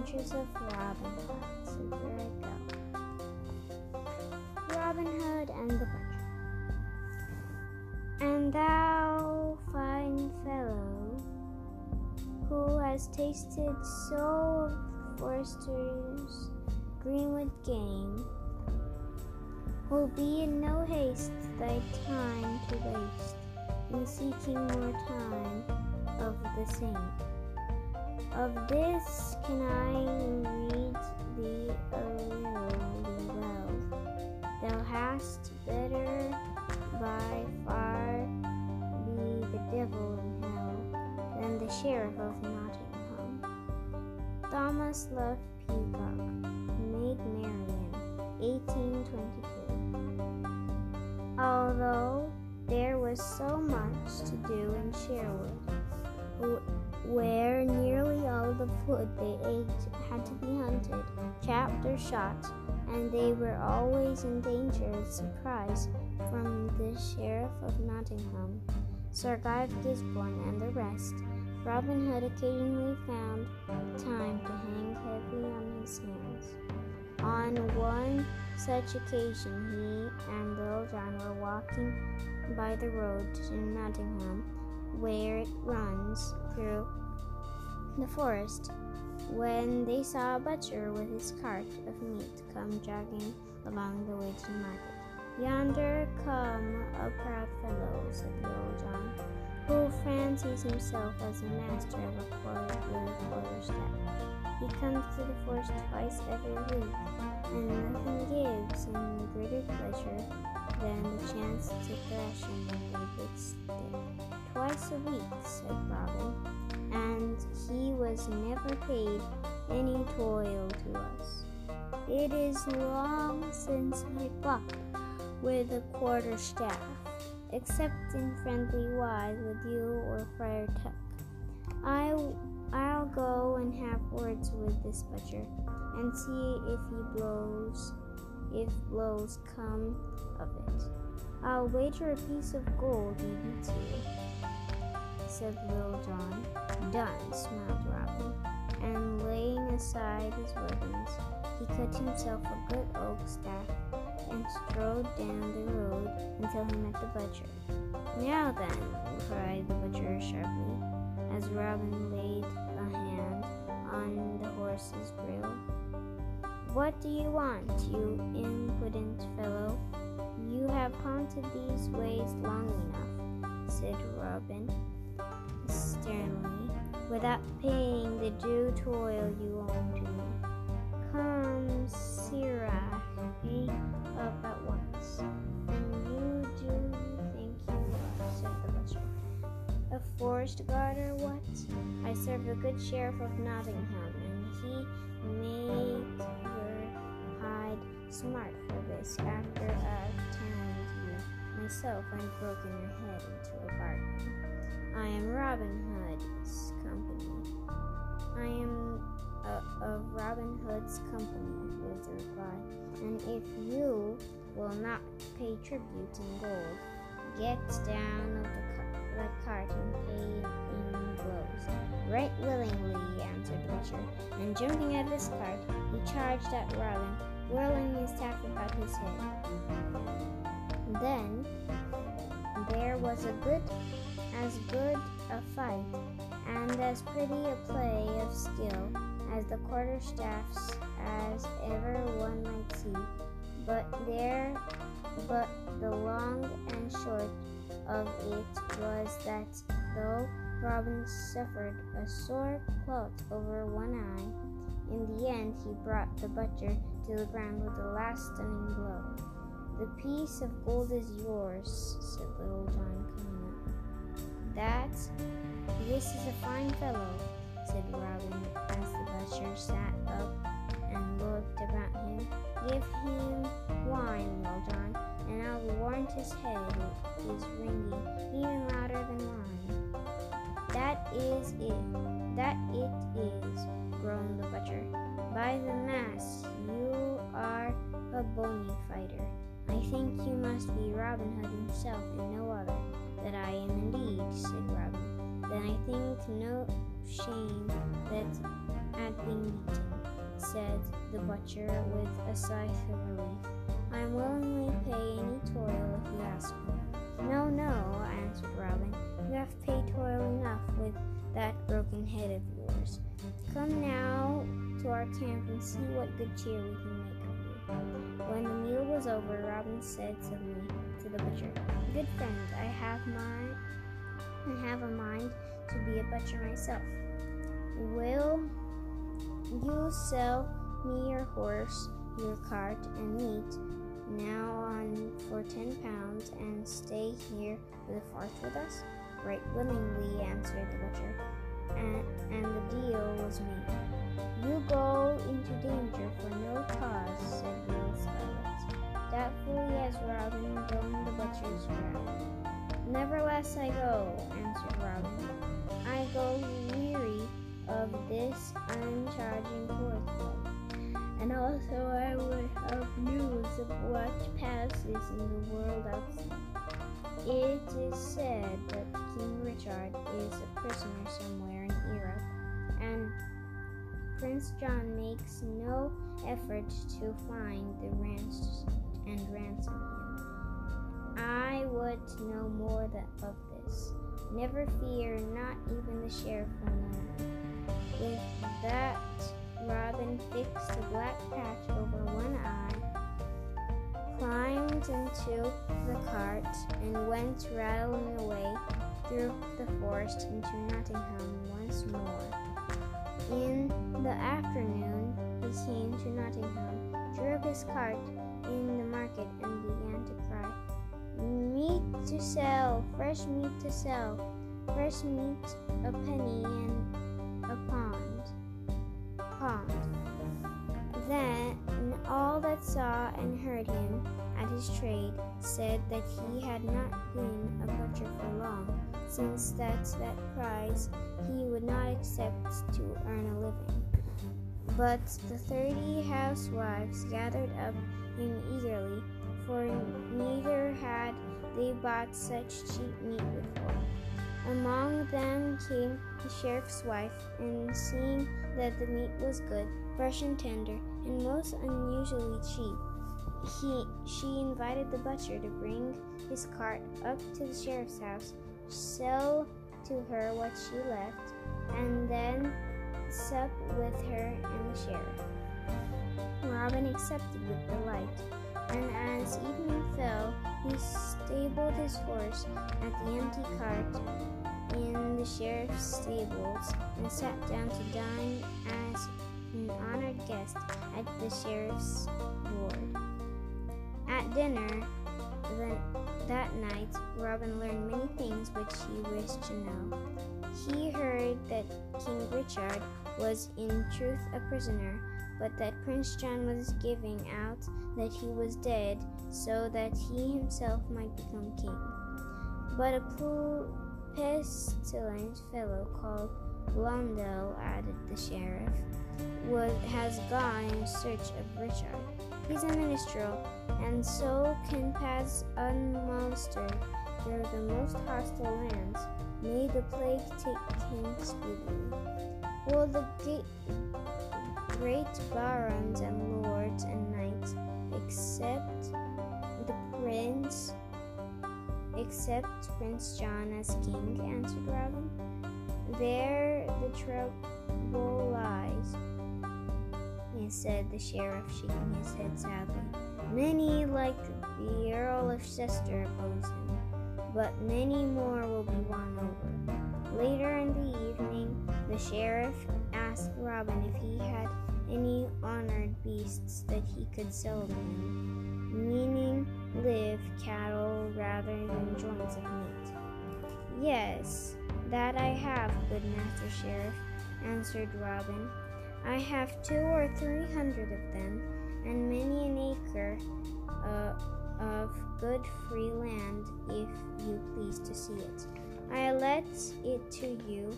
Adventures of Robin Hood. So here I go. Robin Hood and the Butcher. And thou, fine fellow, who has tasted so of forester's greenwood game, will be in no haste thy time to waste in seeking more time of the same. Of this can I read thee early well. Thou hast better by far be the devil in hell than the sheriff of Nottingham. Thomas Love Peacock, Maid Marian, 1822. Although there was so much to do in Sherwood, where food they ate had to be hunted, trapped, or shot, and they were always in danger of surprise from the Sheriff of Nottingham, Sir Guy of Gisborne, and the rest. Robin Hood occasionally found time to hang heavy on his hands. On one such occasion, he and Little John were walking by the road to Nottingham, where it runs through the forest, when they saw a butcher with his cart of meat come jogging along the way to market. Yonder come a proud fellow, said Little John, who fancies himself as the master of a quarter a quarter staff. He comes to the forest twice every week, and nothing gives him greater pleasure than the chance to thrash him with a big stick. Twice a week, said Robin, and he was never paid any toil to us. It is long since I fought with a quarter staff, except in friendly wise with you or Friar Tuck. I, I'll go and have words with this butcher, and see if he blows, if blows come of it. I'll wager a piece of gold you, said Little John. Done, smiled Robin, and laying aside his weapons, he cut himself a good oak staff and strode down the road until he met the butcher. Now then, cried the butcher sharply, as Robin laid a hand on the horse's bridle. What do you want, you impudent fellow? You have haunted these ways long enough, said Robin sternly, without paying the due toil you owe to me. Come, Sirrah, be up at once. And you do think you are, said the butcher. A forest guard or what? I serve the good sheriff of Nottingham, and he made your hide smart for this after tanned you myself and broken your head into a bargain. I am Robin Hood's company. I am of Robin Hood's company, was the reply. And if you will not pay tribute in gold, get down of the, car- the cart and pay in blows. Right willingly, answered butcher, and jumping out of his cart, he charged at Robin, whirling his staff about his head. Then there was a good as good a fight and as pretty a play of skill as the quarterstaffs as ever one might see. But there, but the long and short of it was that though Robin suffered a sore pelt over one eye, in the end he brought the butcher to the ground with a last stunning blow. The piece of gold is yours, said Little John coming. That this is a fine fellow, said Robin as the butcher sat up and looked about him. Give him wine, Little John, and I'll warrant his head is ringing even louder than mine. That is it. That it is, groaned the butcher. By the mass, you are a bony fighter. I think you must be Robin Hood himself and no other. That I am indeed, said Robin. Then I think no shame that at being beaten. said the butcher with a sigh of relief. I willingly pay any toil if you ask for. No, no, answered Robin. You have paid toil enough with that broken head of yours. Come now to our camp and see what good cheer we can. When the meal was over, Robin said suddenly to the butcher, Good friend, I have my I have a mind to be a butcher myself. Will you sell me your horse, your cart, and meat now on for ten pounds and stay here for the fourth with us? Right willingly, answered the butcher, and, and the deal was made. You go into danger for no cause, said Will Doubtfully as Robin joined the butcher's round. Nevertheless I go, answered Robin. I go weary of this uncharging forthright, and also I would have news of what passes in the world outside. It is said that King Richard is a prisoner somewhere in Europe, and Prince John makes no effort to find the ransom and ransom him. I would know more of this. Never fear, not even the sheriff will know. With that, Robin fixed a black patch over one eye, climbed into the cart, and went rattling away through the forest into Nottingham once more. In the afternoon, he came to Nottingham, drew up his cart in the market, and began to cry, Meat to sell, fresh meat to sell, fresh meat a penny and a pond. Pond. Then all that saw and heard him at his trade said that he had not been a butcher for long, since that's that price he would not accept to earn a living. But the thirty housewives gathered up him eagerly, for neither had they bought such cheap meat before. Among them came the sheriff's wife, and seeing that the meat was good, fresh and tender, and most unusually cheap, he, she invited the butcher to bring his cart up to the sheriff's house, sell to her what she left, and then sup with her and the sheriff. Robin accepted with delight, and as evening fell, he stabled his horse at the empty cart in the sheriff's stables and sat down to dine as an honored guest at the sheriff's board. At dinner that night, Robin learned many things which he wished to know. He heard that King Richard was in truth a prisoner, but that Prince John was giving out that he was dead so that he himself might become king. But a poor pestilent fellow called Blondel, added the sheriff, was, has gone in search of Richard. He's a minstrel, and so can pass unmastered through the most hostile lands. May the plague take him speedily. Will the great barons and lords and knights except the prince except Prince John as king, answered Robin. There the trouble lies, said the sheriff, shaking his head sadly. Many, like the Earl of Chester, oppose him, but many more will be won over. Later in the evening, the sheriff asked Robin if he had any honored beasts that he could sell to him, meaning live cattle rather than joints of meat. Yes, that I have, good Master Sheriff, answered Robin. I have two or three hundred of them, and many an acre uh, of good free land, if you please to see it. I let it to you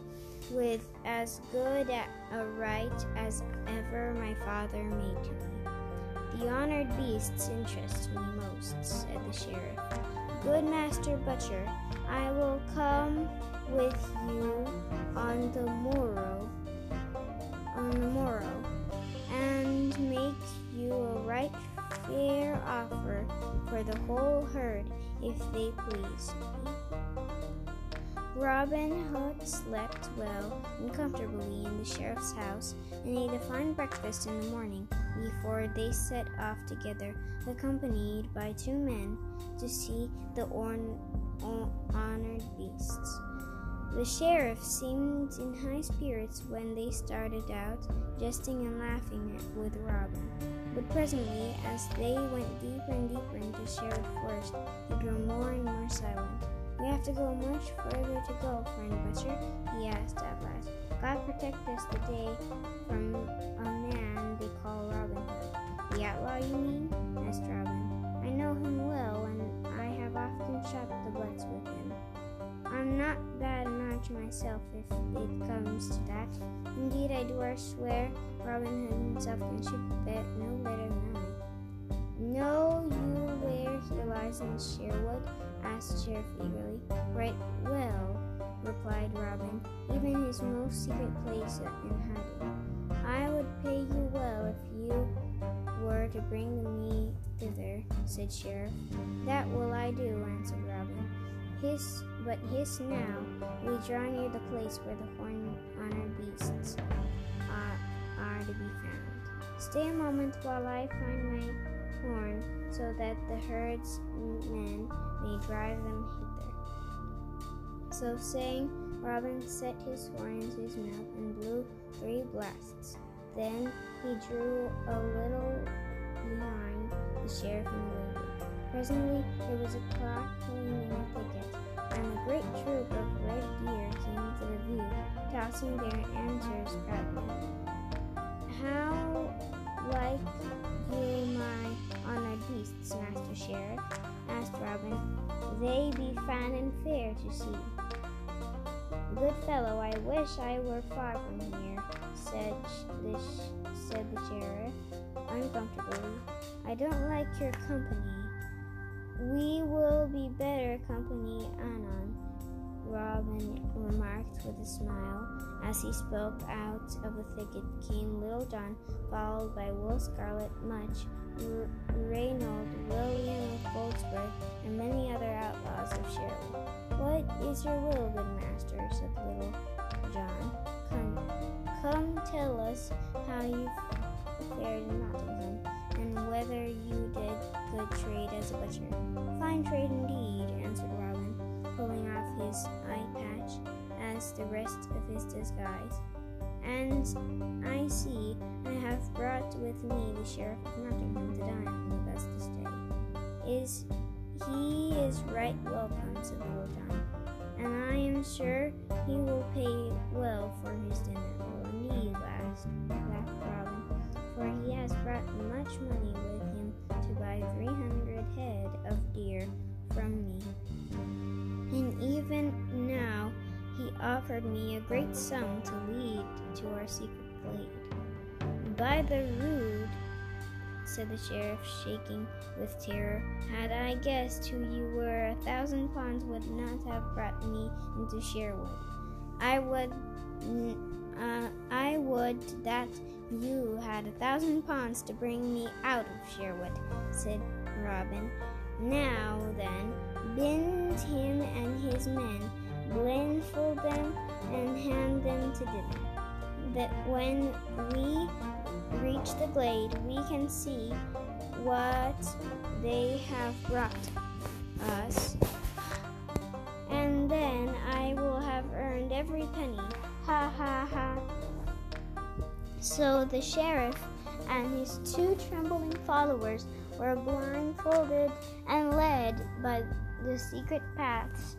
with as good a right as ever my father made to me. The honored beasts interest me most, said the sheriff. Good Master Butcher, I will come with you on the morrow. On the morrow, and make you a right fair offer for the whole herd if they please. Robin Hood slept well and comfortably in the sheriff's house and ate a fine breakfast in the morning before they set off together, accompanied by two men, to see the or- honored beasts. The sheriff seemed in high spirits when they started out, jesting and laughing with Robin. But presently, as they went deeper and deeper into the Sherwood Forest, he grew more and more silent. We have to go much further to go, friend Butcher, he asked at last. God protect us today from a man they call Robin Hood. The outlaw, you mean? asked Robin. I know him well, and I have often shot the butts with him. I'm not bad much myself if it comes to that. Indeed, I do swear Robin Hood himself can shoot bet no better than I. Know you where he lies in Sherwood? Asked Sheriff eagerly. Right well, replied Robin, even his most secret place in hiding. I would pay you well if you were to bring me thither, said Sheriff. That will I do, answered Robin. Hiss, but hiss now, we draw near the place where the horn-honored beasts are, are to be found. Stay a moment while I find my horn, so that the herd's men may drive them hither. So saying, Robin set his horn into his mouth and blew three blasts. Then he drew a little behind the sheriff and waited. Presently there was a crackling in the thicket, and a great troop of red deer came to the view, tossing their antlers proudly. How like you my honored beasts, Master Sheriff? asked Robin. They be fine and fair to see. Good fellow, I wish I were far from here, said the, said the sheriff uncomfortably. I don't like your company. We will be better company anon, Robin remarked with a smile. As he spoke, out of the thicket came Little John, followed by Will Scarlet, Much, R- Reynold, William of Goldsburg, and many other outlaws of Sherwood. What is your will, good master? said Little John. Come, come tell us how you fared in Nottingham, and whether you did good trade as a butcher. Fine trade indeed, answered Robin, pulling off his eye patch as the rest of his disguise. And I see I have brought with me the sheriff of Nottingham to dine with us this day. Is he is right welcome, said John, and I am sure he will pay well for his dinner. Will indeed, last laughed Robin, for he has brought much money with him to buy three hundred head of deer from me. And even offered me a great sum to lead to our secret glade. By the rood, said the sheriff, shaking with terror, had I guessed who you were, a thousand pounds would not have brought me into Sherwood. I would, uh, I would that you had a thousand pounds to bring me out of Sherwood, said Robin. Now then, bind him and his men blindfold them, and hand them to dinner. That when we reach the glade, we can see what they have brought us, and then I will have earned every penny. Ha ha ha. So the sheriff and his two trembling followers were blindfolded and led by the secret paths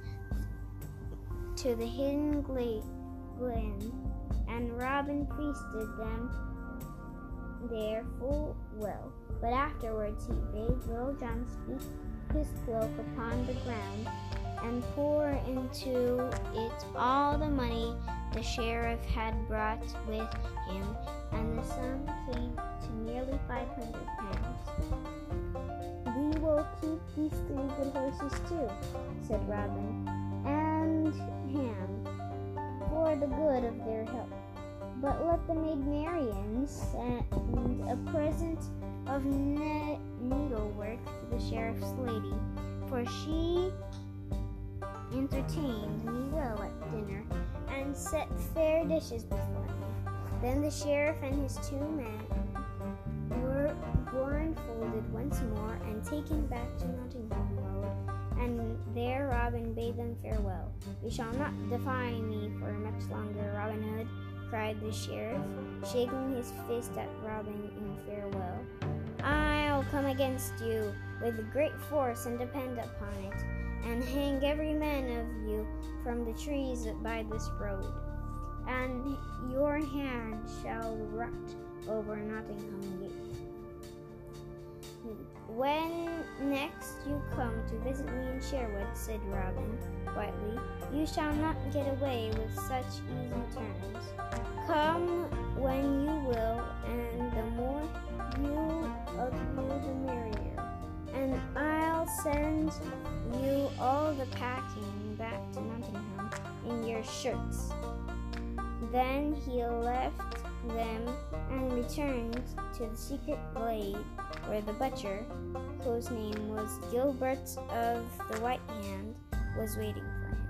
to the hidden glen, and Robin feasted them there full well. But afterwards he bade Little John sweep his cloak upon the ground and pour into it all the money the sheriff had brought with him, and the sum came to nearly five hundred pounds. We will keep these three good horses too, said Robin, and ham, for the good of their health. but let the maid Marian send a present of ne- needlework to the sheriff's lady, for she entertained me well at dinner and set fair dishes before me. Then the sheriff and his two men were blindfolded once more and taken back to Nottingham and there Robin bade them farewell. You shall not defy me for much longer, Robin Hood, cried the sheriff, shaking his fist at Robin in farewell. I'll come against you with great force and depend upon it, and hang every man of you from the trees by this road, and your hand shall rot over Nottingham Gate. When next you come to visit me in Sherwood, said Robin quietly, you shall not get away with such easy terms. Come when you will, and the more you of you the merrier. And I'll send you all the packing back to Nottingham in your shirts. Then he left them and returned to the secret glade where the butcher, whose name was Gilbert of the White Hand, was waiting for him.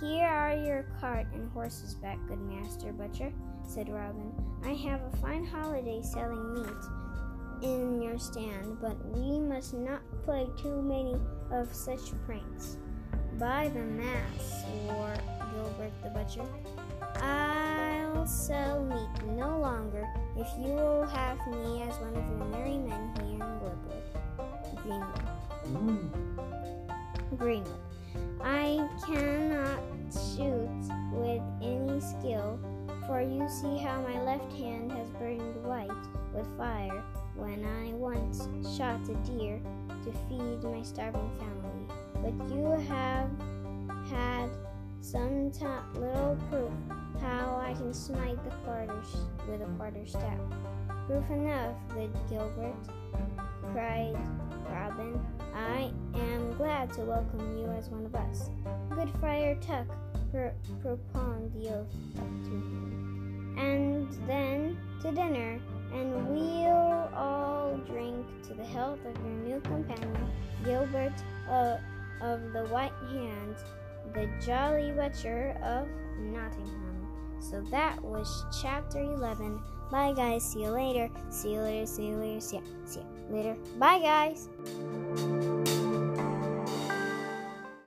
Here are your cart and horses back, good master butcher, said Robin. I have a fine holiday selling meat in your stand, but we must not play too many of such pranks. By the mass, swore Gilbert the butcher, I'll sell meat no longer if you will have me as one of your merry men here in Woodwood. Greenwood. Mm. Greenwood. I cannot shoot with any skill, for you see how my left hand has burned white with fire when I once shot a deer to feed my starving family. But you have had some t- little proof how I can smite the quarters with a quarter staff. Proof enough, good Gilbert, cried Robin. I am glad to welcome you as one of us. Good Friar Tuck pro- proponed the oath to him. And then to dinner, and we'll all drink to the health of your new companion, Gilbert uh, of the White Hand, the Jolly Butcher of Nottingham. So that was chapter 11. Bye, guys. See you later. See you later. See you later. See ya. See ya later. Bye, guys.